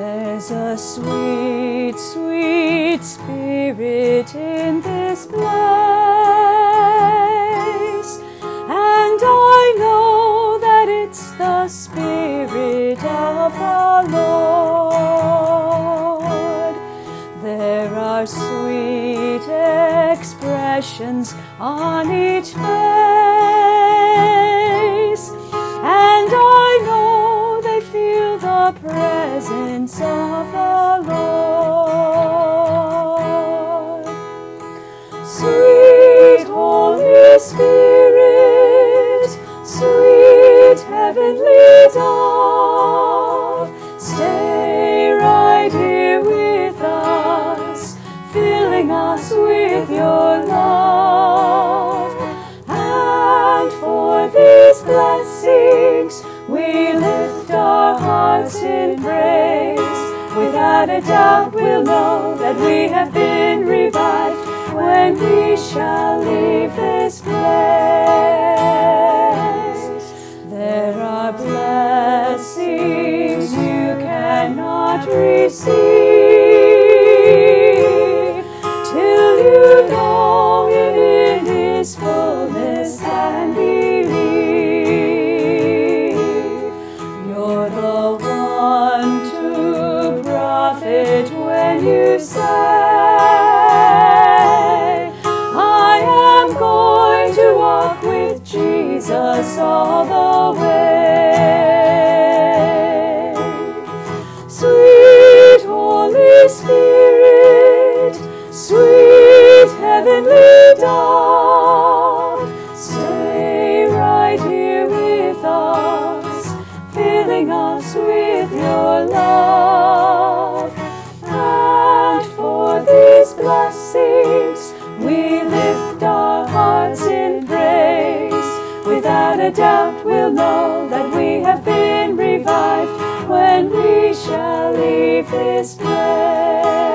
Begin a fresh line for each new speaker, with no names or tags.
There's a sweet, sweet spirit in this place, and I know that it's the spirit of the Lord. There are sweet expressions on each face, presence of the Lord. Sweet Holy Spirit, sweet heavenly dove, stay right here with us, filling us with your love. And for these blessings, we lift our hearts in praise. Without a doubt, we'll know that we have been revived when we shall leave this place. There are blessings you cannot receive you say, I am going to walk with Jesus all the way. Sweet Holy Spirit, sweet heavenly dove, stay right here with us, filling us with your love. Without a doubt, we'll know that we have been revived when we shall leave this place.